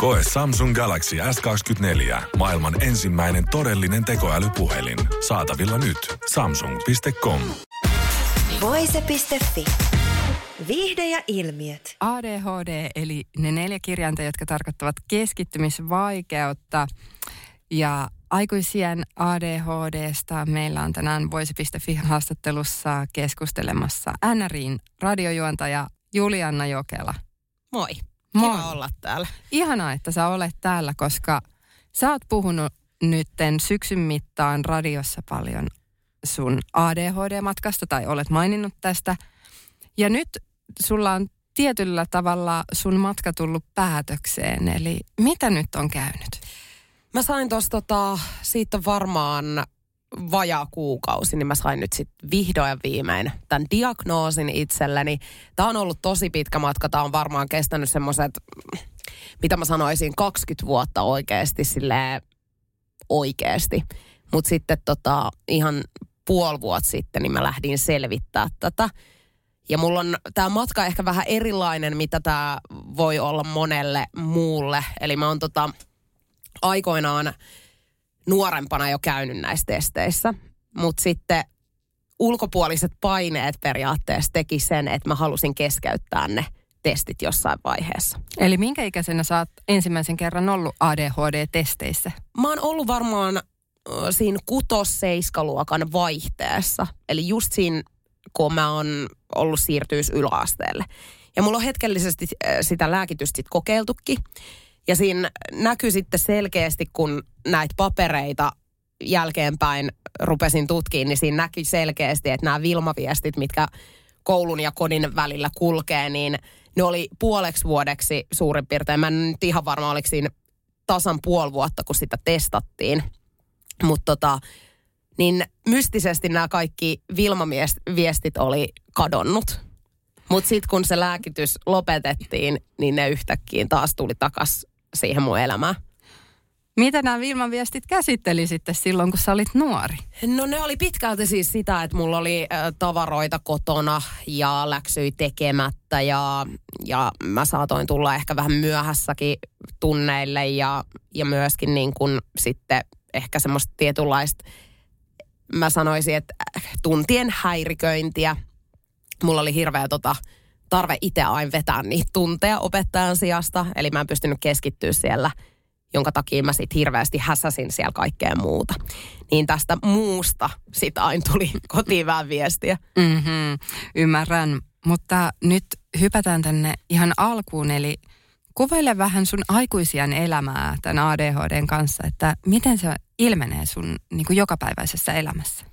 Koe Samsung Galaxy S24. Maailman ensimmäinen todellinen tekoälypuhelin. Saatavilla nyt. Samsung.com. Voise.fi. Viihde ja ilmiöt. ADHD, eli ne neljä kirjainta, jotka tarkoittavat keskittymisvaikeutta. Ja aikuisien ADHDsta meillä on tänään Voise.fi-haastattelussa keskustelemassa NRIin radiojuontaja Julianna Jokela. Moi. Moi. Kiva olla täällä. Ihanaa, että sä olet täällä, koska sä oot puhunut nytten syksyn mittaan radiossa paljon sun ADHD-matkasta tai olet maininnut tästä. Ja nyt sulla on tietyllä tavalla sun matka tullut päätökseen, eli mitä nyt on käynyt? Mä sain tosta tota, siitä varmaan vajaa kuukausi, niin mä sain nyt sitten vihdoin viimein tämän diagnoosin itselleni. Tämä on ollut tosi pitkä matka. Tämä on varmaan kestänyt semmoiset, mitä mä sanoisin, 20 vuotta oikeasti sille oikeasti. Mutta sitten tota, ihan puoli vuotta sitten, niin mä lähdin selvittää tätä. Ja mulla on tämä matka ehkä vähän erilainen, mitä tämä voi olla monelle muulle. Eli mä oon tota, aikoinaan nuorempana jo käynyt näissä testeissä. Mutta sitten ulkopuoliset paineet periaatteessa teki sen, että mä halusin keskeyttää ne testit jossain vaiheessa. Eli minkä ikäisenä sä oot ensimmäisen kerran ollut ADHD-testeissä? Mä oon ollut varmaan siinä kutos-seiskaluokan vaihteessa. Eli just siinä, kun mä oon ollut siirtyys yläasteelle. Ja mulla on hetkellisesti sitä lääkitystä sit kokeiltukin. Ja siinä näkyy sitten selkeästi, kun näitä papereita jälkeenpäin rupesin tutkiin, niin siinä näki selkeästi, että nämä Vilma-viestit, mitkä koulun ja kodin välillä kulkee, niin ne oli puoleksi vuodeksi suurin piirtein. Mä en nyt ihan varma, oliko siinä tasan puoli vuotta, kun sitä testattiin. Mutta tota, niin mystisesti nämä kaikki Vilma-viestit oli kadonnut. Mutta sitten kun se lääkitys lopetettiin, niin ne yhtäkkiä taas tuli takas siihen mun elämään. Mitä nämä Vilman viestit käsitteli sitten silloin, kun sä olit nuori? No ne oli pitkälti siis sitä, että mulla oli tavaroita kotona ja läksyi tekemättä ja, ja mä saatoin tulla ehkä vähän myöhässäkin tunneille ja, ja myöskin niin kuin sitten ehkä semmoista tietynlaista, mä sanoisin, että tuntien häiriköintiä. Mulla oli hirveä tota, tarve itse aina vetää niitä tunteja opettajan sijasta, eli mä en pystynyt keskittyä siellä – jonka takia mä sitten hirveästi häsäsin siellä kaikkea muuta. Niin tästä muusta sitä aina tuli kotiin vähän viestiä. Mm-hmm, ymmärrän, mutta nyt hypätään tänne ihan alkuun, eli kuvaile vähän sun aikuisian elämää tämän ADHDn kanssa, että miten se ilmenee sun niin kuin jokapäiväisessä elämässä?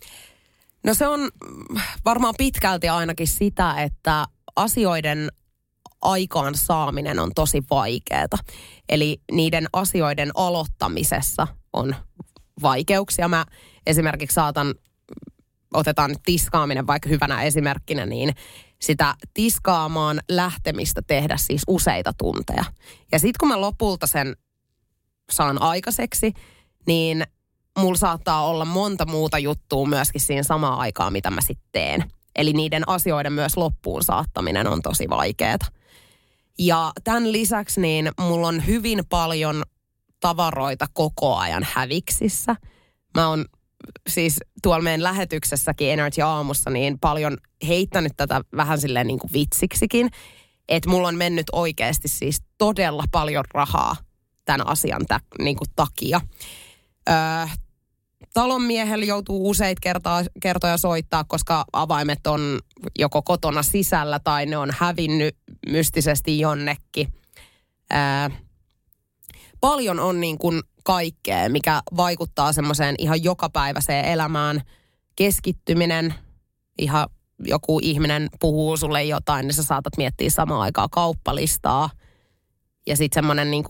No se on varmaan pitkälti ainakin sitä, että asioiden aikaan saaminen on tosi vaikeaa. Eli niiden asioiden aloittamisessa on vaikeuksia. Mä esimerkiksi saatan, otetaan tiskaaminen vaikka hyvänä esimerkkinä, niin sitä tiskaamaan lähtemistä tehdä siis useita tunteja. Ja sitten kun mä lopulta sen saan aikaiseksi, niin mulla saattaa olla monta muuta juttua myöskin siinä samaan aikaan, mitä mä sitten teen. Eli niiden asioiden myös loppuun saattaminen on tosi vaikeaa. Ja tämän lisäksi niin mulla on hyvin paljon tavaroita koko ajan häviksissä. Mä oon siis tuolla meidän lähetyksessäkin Energy Aamussa niin paljon heittänyt tätä vähän silleen niin kuin vitsiksikin. Että mulla on mennyt oikeasti siis todella paljon rahaa tämän asian tä, niin kuin takia. Öö, talonmiehellä joutuu useita kertaa, kertoja soittaa, koska avaimet on joko kotona sisällä tai ne on hävinnyt mystisesti jonnekin. Ää, paljon on niin kuin kaikkea, mikä vaikuttaa semmoiseen ihan jokapäiväiseen elämään. Keskittyminen, ihan joku ihminen puhuu sulle jotain, niin sä saatat miettiä samaan aikaan kauppalistaa. Ja sitten semmoinen niin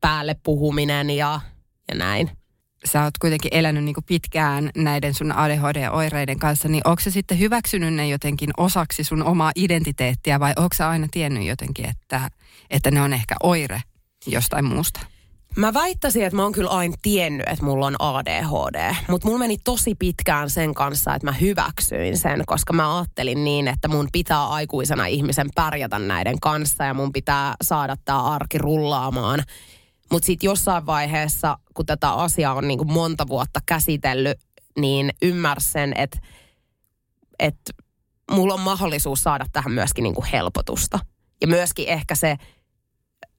päälle puhuminen ja, ja näin. Sä oot kuitenkin elänyt niin pitkään näiden sun ADHD-oireiden kanssa, niin onko se sitten hyväksynyt ne jotenkin osaksi sun omaa identiteettiä vai onko sä aina tiennyt jotenkin, että, että ne on ehkä oire jostain muusta? Mä väittäisin, että mä oon kyllä aina tiennyt, että mulla on ADHD, mutta mulla meni tosi pitkään sen kanssa, että mä hyväksyin sen, koska mä ajattelin niin, että mun pitää aikuisena ihmisen pärjätä näiden kanssa ja mun pitää saada tämä arki rullaamaan. Mutta sitten jossain vaiheessa, kun tätä asiaa on niin kuin monta vuotta käsitellyt, niin ymmärsen, että, että mulla on mahdollisuus saada tähän myöskin niin kuin helpotusta. Ja myöskin ehkä se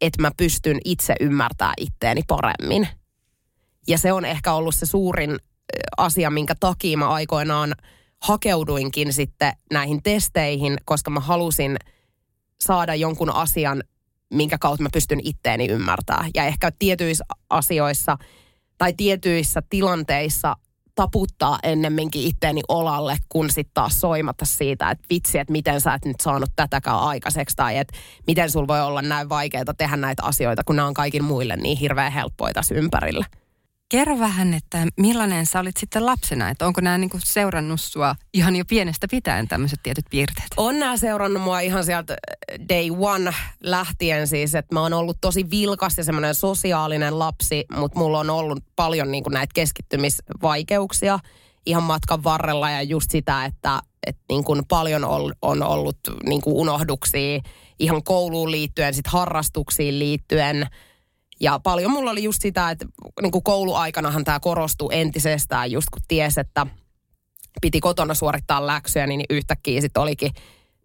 että mä pystyn itse ymmärtämään itteeni paremmin. Ja se on ehkä ollut se suurin asia, minkä takia mä aikoinaan hakeuduinkin sitten näihin testeihin, koska mä halusin saada jonkun asian, minkä kautta mä pystyn itteeni ymmärtämään. Ja ehkä tietyissä asioissa tai tietyissä tilanteissa taputtaa ennemminkin itteeni olalle, kun sitten taas soimata siitä, että vitsi, että miten sä et nyt saanut tätäkään aikaiseksi, tai että miten sul voi olla näin vaikeaa tehdä näitä asioita, kun nämä on kaikille muille niin hirveän helppoja tässä ympärillä. Kerro vähän, että millainen sä olit sitten lapsena, että onko nämä niinku seurannut sua ihan jo pienestä pitäen tämmöiset tietyt piirteet? On nämä seurannut mua ihan sieltä day one lähtien siis, että mä oon ollut tosi vilkas ja semmoinen sosiaalinen lapsi, mutta mulla on ollut paljon niinku näitä keskittymisvaikeuksia ihan matkan varrella ja just sitä, että, että niin kuin paljon on ollut niin kuin unohduksia ihan kouluun liittyen, sitten harrastuksiin liittyen – ja paljon mulla oli just sitä, että niin kuin kouluaikanahan tämä korostui entisestään, just kun ties, että piti kotona suorittaa läksyjä, niin yhtäkkiä sitten olikin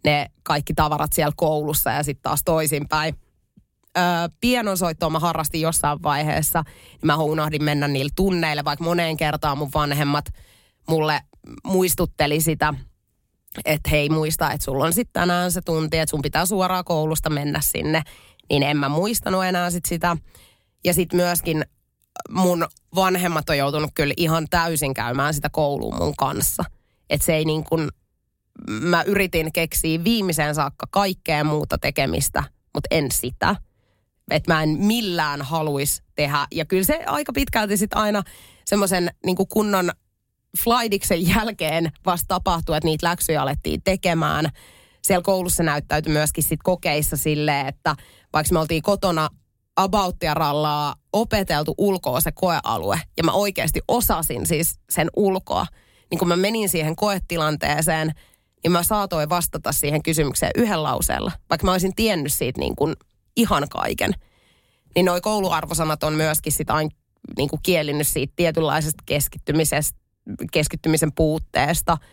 ne kaikki tavarat siellä koulussa ja sitten taas toisinpäin. Öö, pienonsoittoa mä harrastin jossain vaiheessa, niin mä unohdin mennä niille tunneille, vaikka moneen kertaan mun vanhemmat mulle muistutteli sitä, että hei muista, että sulla on sitten tänään se tunti, että sun pitää suoraan koulusta mennä sinne niin en mä muistanut enää sit sitä. Ja sitten myöskin mun vanhemmat on joutunut kyllä ihan täysin käymään sitä kouluun mun kanssa. Että se ei niin kuin, mä yritin keksiä viimeiseen saakka kaikkea muuta tekemistä, mutta en sitä. Että mä en millään haluaisi tehdä. Ja kyllä se aika pitkälti sitten aina semmoisen niin kunnon flightiksen jälkeen vasta tapahtui, että niitä läksyjä alettiin tekemään. Siellä koulussa näyttäytyi myöskin sit kokeissa silleen, että vaikka me oltiin kotona rallaa opeteltu ulkoa se koealue, ja mä oikeasti osasin siis sen ulkoa, niin kun mä menin siihen koetilanteeseen, niin mä saatoin vastata siihen kysymykseen yhden lauseella, vaikka mä olisin tiennyt siitä niin kuin ihan kaiken. Niin noi kouluarvosanat on myöskin sit aina niin kuin kielinnyt siitä tietynlaisesta keskittymisestä, keskittymisen puutteesta –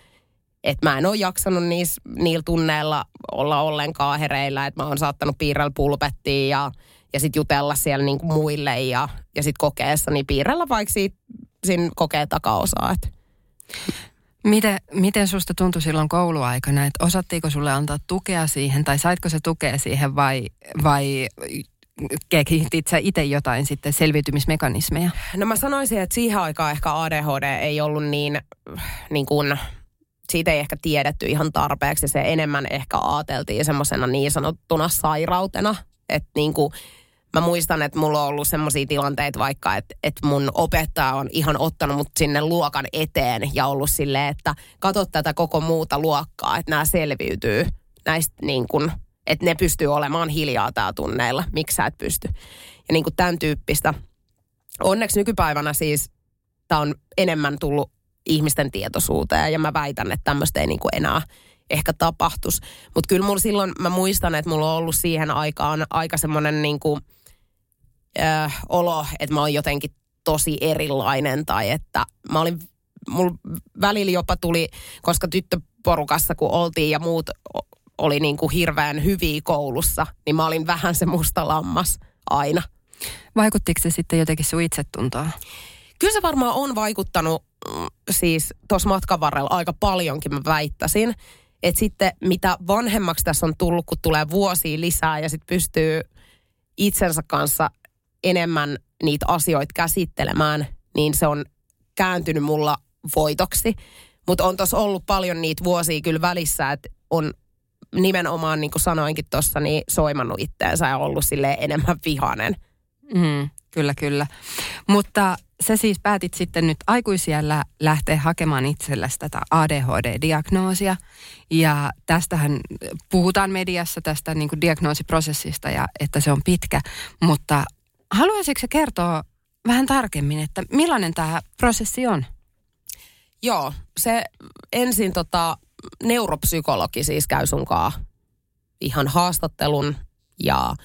että mä en ole jaksanut niis, niillä tunneilla olla ollenkaan hereillä, että mä oon saattanut piirrellä pulpettiin ja, ja sitten jutella siellä niinku muille ja, ja sitten kokeessa, niin piirrellä vaikka siitä, siinä kokee takaosaa. Miten, miten susta tuntui silloin kouluaikana, että osattiinko sulle antaa tukea siihen tai saitko se tukea siihen vai, vai kehitit sä itse jotain sitten selviytymismekanismeja? No mä sanoisin, että siihen aikaan ehkä ADHD ei ollut niin, niin kuin siitä ei ehkä tiedetty ihan tarpeeksi. Se enemmän ehkä ajateltiin semmoisena niin sanottuna sairautena. Että niin kuin, mä muistan, että mulla on ollut semmoisia tilanteita vaikka, että, että mun opettaja on ihan ottanut mut sinne luokan eteen ja ollut silleen, että katso tätä koko muuta luokkaa, että nämä selviytyy näistä niin kuin, että ne pystyy olemaan hiljaa tää tunneilla, miksi sä et pysty. Ja niin kuin tämän tyyppistä. Onneksi nykypäivänä siis tämä on enemmän tullut ihmisten tietoisuuteen ja mä väitän, että tämmöistä ei niinku enää ehkä tapahtuisi. Mutta kyllä mulla silloin, mä muistan, että mulla on ollut siihen aikaan aika semmoinen niinku, äh, olo, että mä oon jotenkin tosi erilainen tai että mä olin, mulla välillä jopa tuli, koska tyttöporukassa kun oltiin ja muut oli niin kuin hirveän hyviä koulussa, niin mä olin vähän se musta lammas aina. Vaikuttiko se sitten jotenkin sun itsetuntoa? Kyllä se varmaan on vaikuttanut mm, siis tuossa matkan varrella aika paljonkin mä väittäisin. Että sitten mitä vanhemmaksi tässä on tullut, kun tulee vuosia lisää ja sitten pystyy itsensä kanssa enemmän niitä asioita käsittelemään, niin se on kääntynyt mulla voitoksi. Mutta on tuossa ollut paljon niitä vuosia kyllä välissä, että on nimenomaan, niin kuin sanoinkin tuossa, niin soimannut itteensä ja ollut sille enemmän vihainen. Mm, kyllä, kyllä. Mutta sä siis päätit sitten nyt aikuisiellä lähteä hakemaan itsellesi tätä ADHD-diagnoosia. Ja tästähän puhutaan mediassa tästä niin kuin diagnoosiprosessista ja että se on pitkä. Mutta haluaisitko kertoa vähän tarkemmin, että millainen tämä prosessi on? Joo, se ensin tota, neuropsykologi siis käy sunkaan ihan haastattelun ja,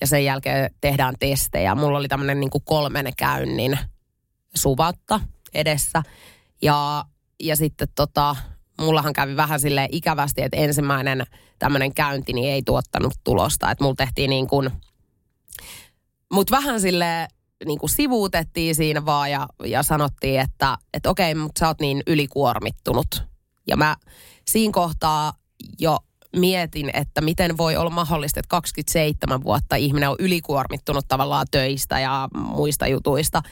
ja sen jälkeen tehdään testejä. Mulla oli tämmöinen niin kolmen käynnin suvatta edessä. Ja, ja sitten tota, mullahan kävi vähän sille ikävästi, että ensimmäinen tämmöinen käynti niin ei tuottanut tulosta. Että mulla tehtiin niin kuin, mut vähän sille niin kuin sivuutettiin siinä vaan ja, ja sanottiin, että, että okei, mutta sä oot niin ylikuormittunut. Ja mä siinä kohtaa jo mietin, että miten voi olla mahdollista, että 27 vuotta ihminen on ylikuormittunut tavallaan töistä ja muista jutuista,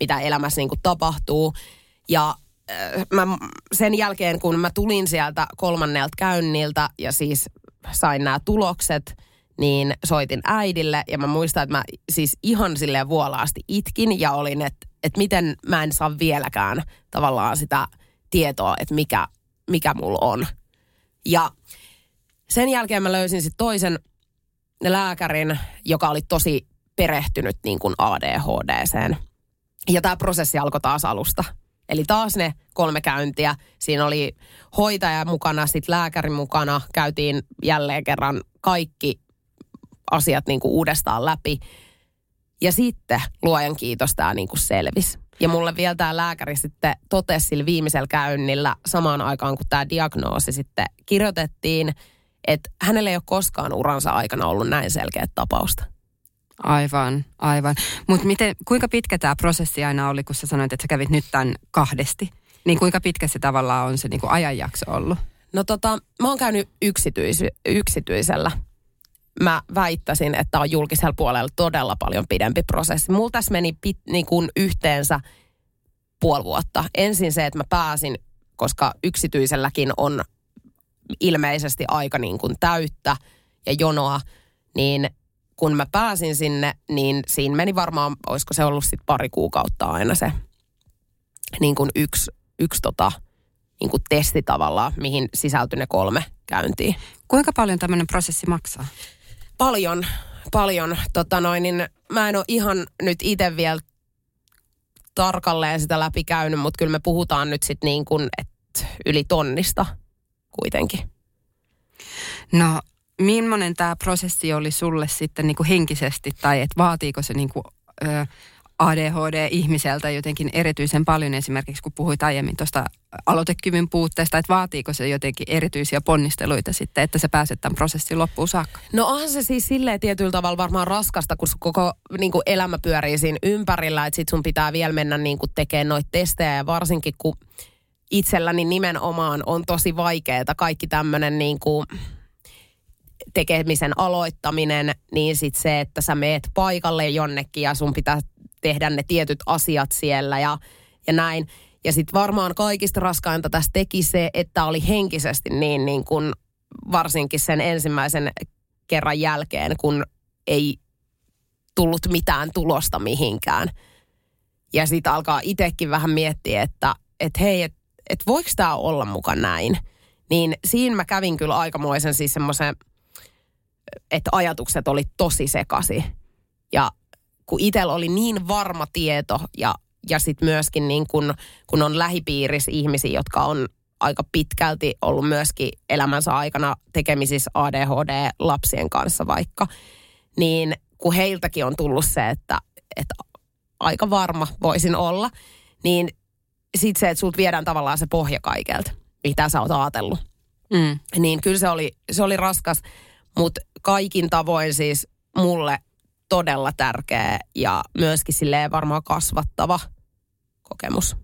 mitä elämässä niin kuin tapahtuu. Ja äh, mä sen jälkeen, kun mä tulin sieltä kolmannelta käynniltä ja siis sain nämä tulokset, niin soitin äidille ja mä muistan, että mä siis ihan silleen vuolaasti itkin ja olin, että, että miten mä en saa vieläkään tavallaan sitä tietoa, että mikä, mikä mulla on. Ja sen jälkeen mä löysin sitten toisen lääkärin, joka oli tosi perehtynyt niin kuin ADHDseen. Ja tämä prosessi alkoi taas alusta. Eli taas ne kolme käyntiä. Siinä oli hoitaja mukana, sitten lääkäri mukana. Käytiin jälleen kerran kaikki asiat niin kuin uudestaan läpi. Ja sitten luojan kiitos tämä niin kuin selvisi. Ja mulle vielä tämä lääkäri sitten totesi sillä viimeisellä käynnillä samaan aikaan, kun tämä diagnoosi sitten kirjoitettiin – että hänellä ei ole koskaan uransa aikana ollut näin selkeä tapausta. Aivan, aivan. Mutta kuinka pitkä tämä prosessi aina oli, kun sä sanoit, että sä kävit nyt tämän kahdesti? Niin kuinka pitkä se tavallaan on se niin kuin ajanjakso ollut? No tota, mä oon käynyt yksityis- yksityisellä. Mä väittäisin, että on julkisella puolella todella paljon pidempi prosessi. Mulla tässä meni pit, niin kuin yhteensä puoli vuotta. Ensin se, että mä pääsin, koska yksityiselläkin on ilmeisesti aika niin kuin täyttä ja jonoa, niin kun mä pääsin sinne, niin siinä meni varmaan, olisiko se ollut sitten pari kuukautta aina se niin kuin yksi, yksi tota, niin kuin testi tavallaan, mihin sisältyi ne kolme käyntiä. Kuinka paljon tämmöinen prosessi maksaa? Paljon, paljon. Tota noin, niin mä en ole ihan nyt itse vielä tarkalleen sitä läpi käynyt, mutta kyllä me puhutaan nyt sitten niin kuin, että yli tonnista kuitenkin. No, millainen tämä prosessi oli sulle sitten niin kuin henkisesti, tai että vaatiiko se niin kuin, ö, ADHD-ihmiseltä jotenkin erityisen paljon, esimerkiksi kun puhuit aiemmin tuosta aloitekyvyn puutteesta, että vaatiiko se jotenkin erityisiä ponnisteluita sitten, että sä pääset tämän prosessin loppuun saakka? No onhan se siis silleen tietyllä tavalla varmaan raskasta, kun koko niin kuin elämä pyörii siinä ympärillä, että sit sun pitää vielä mennä niin kuin tekemään noita testejä ja varsinkin kun itselläni nimenomaan on tosi vaikeaa kaikki tämmöinen niin kuin tekemisen aloittaminen, niin sitten se, että sä meet paikalle jonnekin ja sun pitää tehdä ne tietyt asiat siellä ja, ja näin. Ja sitten varmaan kaikista raskainta tässä teki se, että oli henkisesti niin, niin kuin varsinkin sen ensimmäisen kerran jälkeen, kun ei tullut mitään tulosta mihinkään. Ja sitten alkaa itsekin vähän miettiä, että et hei, että että voiko tämä olla mukaan näin. Niin siinä mä kävin kyllä aikamoisen siis semmoisen, että ajatukset oli tosi sekasi. Ja kun itsellä oli niin varma tieto ja, ja sitten myöskin niin kun, kun on lähipiirissä ihmisiä, jotka on aika pitkälti ollut myöskin elämänsä aikana tekemisissä ADHD-lapsien kanssa vaikka, niin kun heiltäkin on tullut se, että, että aika varma voisin olla, niin sitten se, että sulta viedään tavallaan se pohja kaikelta, mitä sä oot ajatellut. Mm. Niin kyllä se oli, se oli raskas, mutta kaikin tavoin siis mulle todella tärkeä ja myöskin silleen varmaan kasvattava kokemus.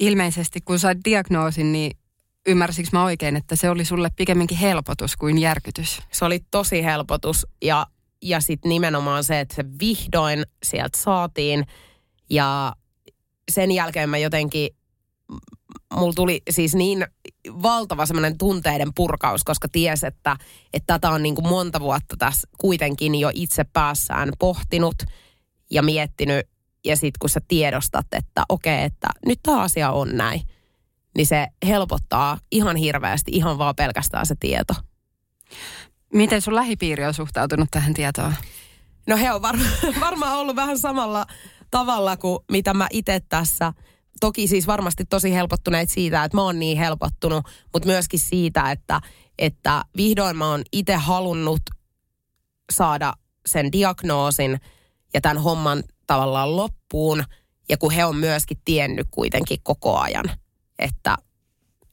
Ilmeisesti kun sait diagnoosin, niin ymmärsikö mä oikein, että se oli sulle pikemminkin helpotus kuin järkytys? Se oli tosi helpotus ja, ja sitten nimenomaan se, että se vihdoin sieltä saatiin ja sen jälkeen mä jotenkin, mulla tuli siis niin valtava semmoinen tunteiden purkaus, koska ties, että, että tätä on niin kuin monta vuotta tässä kuitenkin jo itse päässään pohtinut ja miettinyt ja sitten kun sä tiedostat, että okei, okay, että nyt tämä asia on näin, niin se helpottaa ihan hirveästi ihan vaan pelkästään se tieto. Miten sun lähipiiri on suhtautunut tähän tietoon? No he on var- varmaan ollut vähän samalla tavalla kuin mitä mä itse tässä. Toki siis varmasti tosi helpottuneet siitä, että mä oon niin helpottunut, mutta myöskin siitä, että, että vihdoin mä oon itse halunnut saada sen diagnoosin ja tämän homman tavallaan loppuun. Ja kun he on myöskin tiennyt kuitenkin koko ajan, että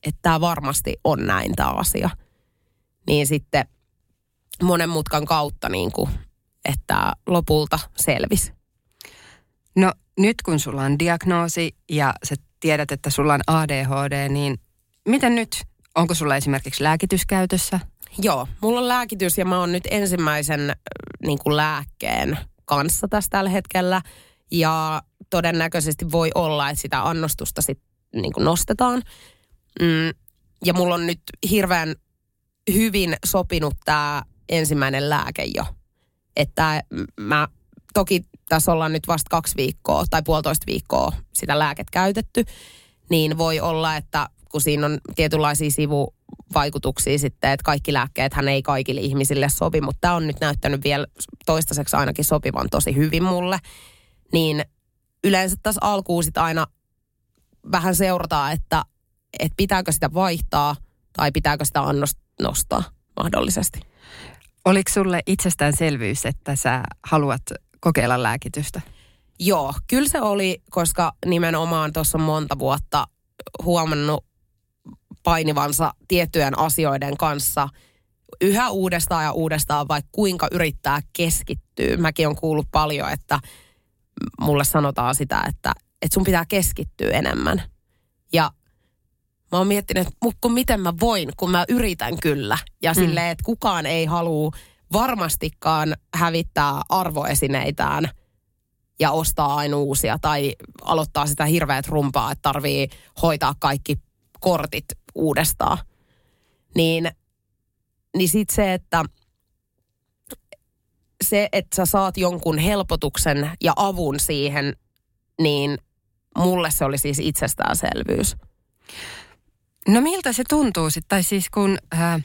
että tämä varmasti on näin tämä asia. Niin sitten monen mutkan kautta niin kuin, että lopulta selvisi. No nyt kun sulla on diagnoosi ja sä tiedät, että sulla on ADHD, niin miten nyt? Onko sulla esimerkiksi lääkitys käytössä? Joo, mulla on lääkitys ja mä oon nyt ensimmäisen äh, niin kuin lääkkeen kanssa tässä tällä hetkellä. Ja todennäköisesti voi olla, että sitä annostusta sitten niin kuin nostetaan. Mm, ja mulla on nyt hirveän hyvin sopinut tämä ensimmäinen lääke jo. Että mä, toki tässä ollaan nyt vasta kaksi viikkoa tai puolitoista viikkoa sitä lääket käytetty, niin voi olla, että kun siinä on tietynlaisia sivuvaikutuksia sitten, että kaikki lääkkeet hän ei kaikille ihmisille sovi, mutta tämä on nyt näyttänyt vielä toistaiseksi ainakin sopivan tosi hyvin mulle, niin yleensä tässä alkuun sitten aina vähän seurataan, että, että pitääkö sitä vaihtaa tai pitääkö sitä annosta nostaa mahdollisesti. Oliko sulle itsestäänselvyys, että sä haluat kokeilla lääkitystä? Joo, kyllä se oli, koska nimenomaan tuossa monta vuotta huomannut painivansa tiettyjen asioiden kanssa yhä uudestaan ja uudestaan, vaikka kuinka yrittää keskittyä. Mäkin on kuullut paljon, että mulle sanotaan sitä, että, että sun pitää keskittyä enemmän. Ja mä oon miettinyt, että miten mä voin, kun mä yritän kyllä. Ja mm. silleen, että kukaan ei halua varmastikaan hävittää arvoesineitään ja ostaa aina uusia tai aloittaa sitä hirveät rumpaa, että tarvii hoitaa kaikki kortit uudestaan. Niin, niin sitten se, että se, että sä saat jonkun helpotuksen ja avun siihen, niin mulle se oli siis itsestäänselvyys. No miltä se tuntuu sitten? Tai siis kun, äh,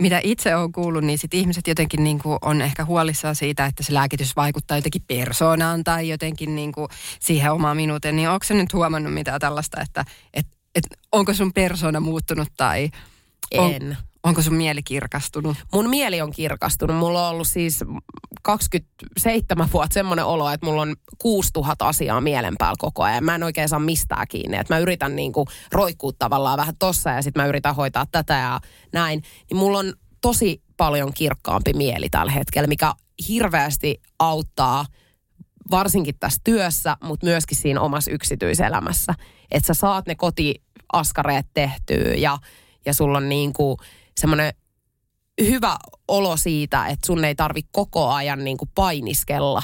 mitä itse olen kuullut, niin sit ihmiset jotenkin niin kuin on ehkä huolissaan siitä, että se lääkitys vaikuttaa jotenkin persoonaan tai jotenkin niin kuin siihen omaan minuuteen. Niin onko se nyt huomannut mitään tällaista, että et, et, onko sun persona muuttunut tai... On, en. Onko sun mieli kirkastunut? Mun mieli on kirkastunut. Mulla on ollut siis 27 vuotta semmoinen olo, että mulla on 6000 asiaa mielen päällä koko ajan. Mä en oikein saa mistään kiinni. Että mä yritän niinku roikkua tavallaan vähän tossa ja sitten mä yritän hoitaa tätä ja näin. Niin mulla on tosi paljon kirkkaampi mieli tällä hetkellä, mikä hirveästi auttaa varsinkin tässä työssä, mutta myöskin siinä omassa yksityiselämässä. Että sä saat ne kotiaskareet tehtyä ja, ja sulla on niin kuin semmoinen hyvä olo siitä, että sun ei tarvi koko ajan niin kuin painiskella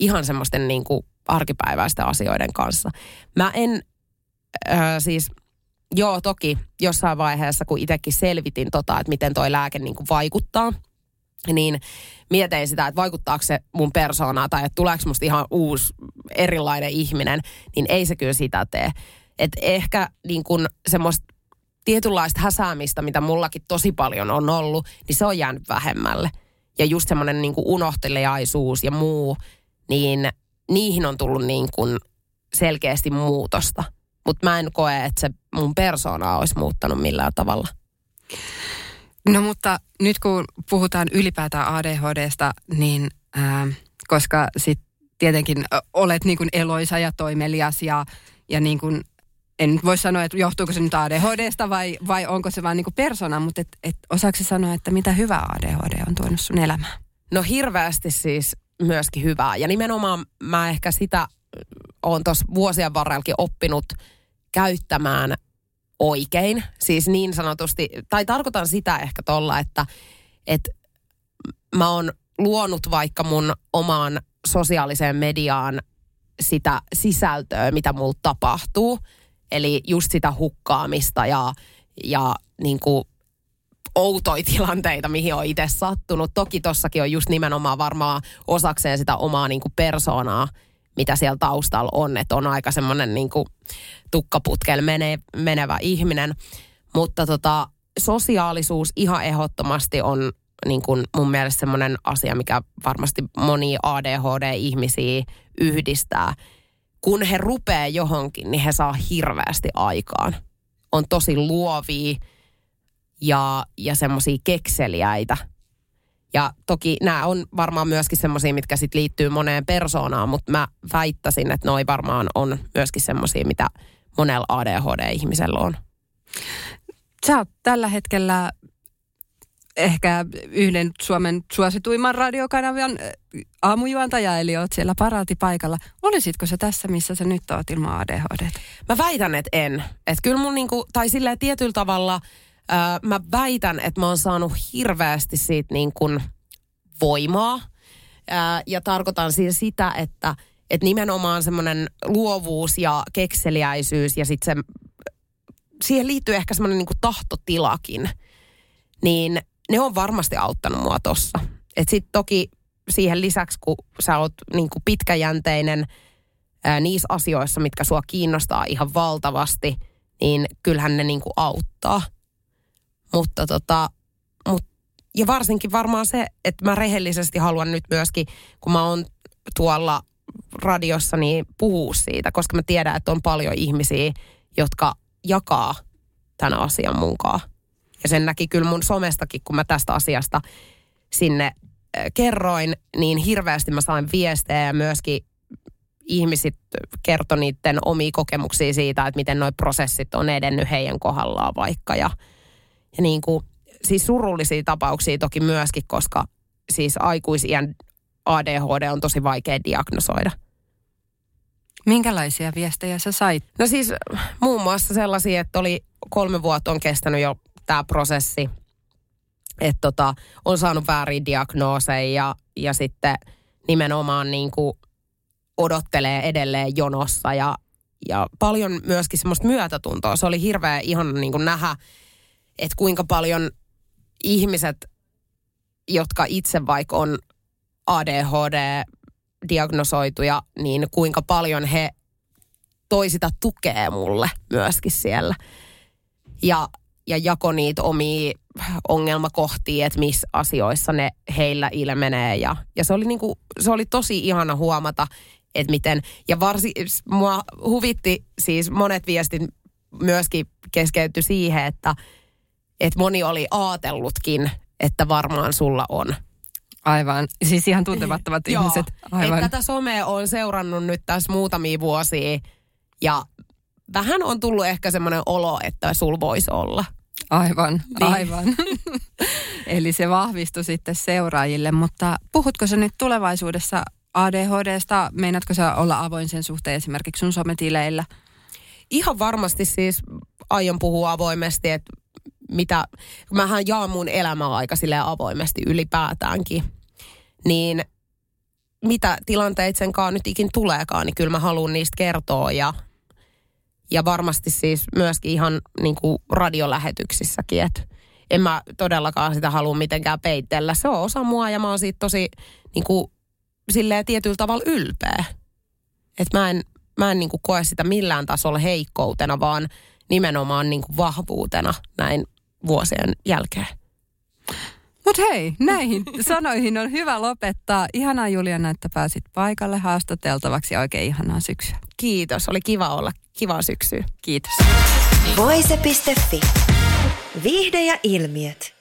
ihan semmoisten niin kuin arkipäiväisten asioiden kanssa. Mä en äh, siis, joo toki jossain vaiheessa, kun itsekin selvitin tota, että miten toi lääke niin kuin vaikuttaa, niin mietin sitä, että vaikuttaako se mun persoonaa tai että tuleeko musta ihan uusi erilainen ihminen, niin ei se kyllä sitä tee. Että ehkä niin kuin semmoista tietynlaista häsäämistä, mitä mullakin tosi paljon on ollut, niin se on jäänyt vähemmälle. Ja just semmoinen niin unohteliaisuus ja muu, niin niihin on tullut niin kuin selkeästi muutosta. Mutta mä en koe, että se mun persoona olisi muuttanut millään tavalla. No mutta nyt kun puhutaan ylipäätään ADHDsta, niin ää, koska sit tietenkin olet niin kuin eloisa ja toimelias ja, ja niin kuin en voi sanoa, että johtuuko se nyt ADHDsta vai, vai onko se vaan niin persona, mutta et, et osaako sanoa, että mitä hyvää ADHD on tuonut sun elämään? No hirveästi siis myöskin hyvää. Ja nimenomaan mä ehkä sitä on tuossa vuosien varrellakin oppinut käyttämään oikein. Siis niin sanotusti, tai tarkoitan sitä ehkä tuolla, että, että mä oon luonut vaikka mun omaan sosiaaliseen mediaan sitä sisältöä, mitä mulla tapahtuu – Eli just sitä hukkaamista ja, ja niin kuin outoja tilanteita, mihin on itse sattunut. Toki tossakin on just nimenomaan varmaan osakseen sitä omaa niin kuin persoonaa, mitä siellä taustalla on. Että on aika semmoinen niin tukkaputkel mene, menevä ihminen. Mutta tota, sosiaalisuus ihan ehdottomasti on niin kuin mun mielestä semmoinen asia, mikä varmasti moni ADHD-ihmisiä yhdistää. Kun he rupeaa johonkin, niin he saa hirveästi aikaan. On tosi luovia ja, ja semmoisia kekseliäitä. Ja toki nämä on varmaan myöskin semmoisia, mitkä sit liittyy moneen persoonaan, mutta mä väittäisin, että noi varmaan on myöskin semmoisia, mitä monella ADHD-ihmisellä on. Sä oot tällä hetkellä ehkä yhden Suomen suosituimman radiokanavan aamujuontaja, eli oot siellä paraatipaikalla. Olisitko se tässä, missä sä nyt oot ilman ADHD? Mä väitän, että en. Että kyllä mun niinku, tai silleen tietyllä tavalla öö, mä väitän, että mä oon saanut hirveästi siitä niin kuin voimaa. Öö, ja tarkoitan siis sitä, että et nimenomaan semmoinen luovuus ja kekseliäisyys ja sitten se, siihen liittyy ehkä semmoinen niin tahtotilakin. Niin ne on varmasti auttanut mua tossa. Et sit toki siihen lisäksi, kun sä oot niin kuin pitkäjänteinen ää, niissä asioissa, mitkä sua kiinnostaa ihan valtavasti, niin kyllähän ne niin kuin auttaa. Mutta tota, mut, ja varsinkin varmaan se, että mä rehellisesti haluan nyt myöskin, kun mä oon tuolla radiossa, niin puhua siitä, koska mä tiedän, että on paljon ihmisiä, jotka jakaa tämän asian munkaan. Ja sen näki kyllä mun somestakin, kun mä tästä asiasta sinne kerroin, niin hirveästi mä sain viestejä ja myöskin ihmiset kertoi niiden omia kokemuksia siitä, että miten nuo prosessit on edennyt heidän kohdallaan vaikka. Ja, ja niin kuin, siis surullisia tapauksia toki myöskin, koska siis aikuisien ADHD on tosi vaikea diagnosoida. Minkälaisia viestejä sä sait? No siis muun muassa sellaisia, että oli kolme vuotta on kestänyt jo tämä prosessi, että tota, on saanut väärin diagnooseja ja, ja sitten nimenomaan niin kuin odottelee edelleen jonossa ja, ja paljon myöskin semmoista myötätuntoa. Se oli hirveä ihan niin kuin nähdä, että kuinka paljon ihmiset, jotka itse vaikka on ADHD-diagnosoituja, niin kuinka paljon he toisita tukee mulle myöskin siellä. Ja ja jako niitä omia ongelmakohtia, että missä asioissa ne heillä ilmenee. Ja, ja se, oli niinku, se oli tosi ihana huomata, että miten, ja varsin, mua huvitti siis monet viestit myöskin keskeytyi siihen, että, että moni oli aatellutkin, että varmaan sulla on. Aivan. Siis ihan tuntemattomat ihmiset. Aivan. Että tätä somea on seurannut nyt tässä muutamia vuosia ja vähän on tullut ehkä semmoinen olo, että sul voisi olla. Aivan, niin. aivan. Eli se vahvistui sitten seuraajille, mutta puhutko sä nyt tulevaisuudessa ADHDsta? Meinaatko sä olla avoin sen suhteen esimerkiksi sun sometileillä? Ihan varmasti siis aion puhua avoimesti, että mitä, mähän jaan mun elämää aika avoimesti ylipäätäänkin, niin mitä tilanteet senkaan nyt ikin tuleekaan, niin kyllä mä haluan niistä kertoa ja ja varmasti siis myöskin ihan niin kuin radiolähetyksissäkin, että en mä todellakaan sitä halua mitenkään peitellä. Se on osa mua ja mä oon siitä tosi niin kuin, silleen tietyllä tavalla ylpeä. Että mä en, mä en niin kuin koe sitä millään tasolla heikkoutena, vaan nimenomaan niin kuin vahvuutena näin vuosien jälkeen. Mutta hei, näihin sanoihin on hyvä lopettaa. Ihanaa Juliana, että pääsit paikalle haastateltavaksi ja oikein ihanaa syksyä. Kiitos, oli kiva olla. Kivaa syksyä. Kiitos. Voise.fi. Viihde ja ilmiöt.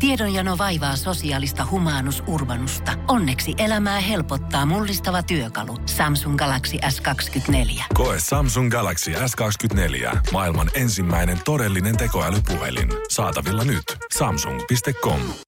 Tiedonjano vaivaa sosiaalista humanus urbanusta. Onneksi elämää helpottaa mullistava työkalu. Samsung Galaxy S24. Koe Samsung Galaxy S24. Maailman ensimmäinen todellinen tekoälypuhelin. Saatavilla nyt. Samsung.com.